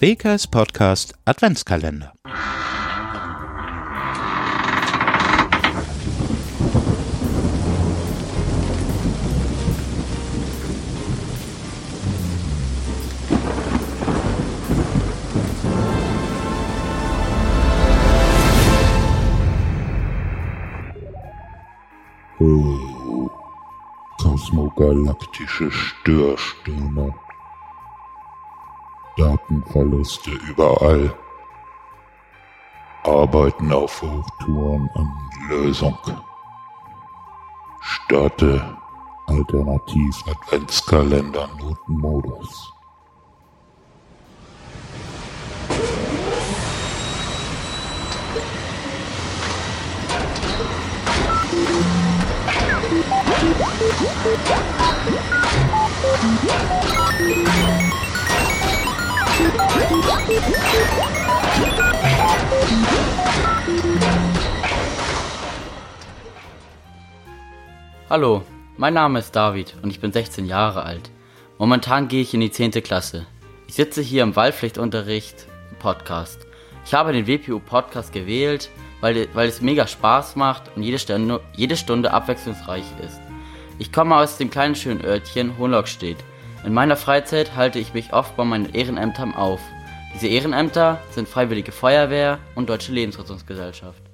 WKS Podcast Adventskalender. Oh, kosmogalaktische Störstürme. Datenverluste überall. Arbeiten auf Hochtouren an Lösung. Starte Alternativ Adventskalender Notenmodus. Hallo, mein Name ist David und ich bin 16 Jahre alt. Momentan gehe ich in die 10. Klasse. Ich sitze hier im Wahlpflichtunterricht Podcast. Ich habe den WPU Podcast gewählt, weil, weil es mega Spaß macht und jede Stunde, jede Stunde abwechslungsreich ist. Ich komme aus dem kleinen schönen Örtchen Hohenlockstedt. In meiner Freizeit halte ich mich oft bei meinen Ehrenämtern auf. Diese Ehrenämter sind Freiwillige Feuerwehr und Deutsche Lebensrettungsgesellschaft.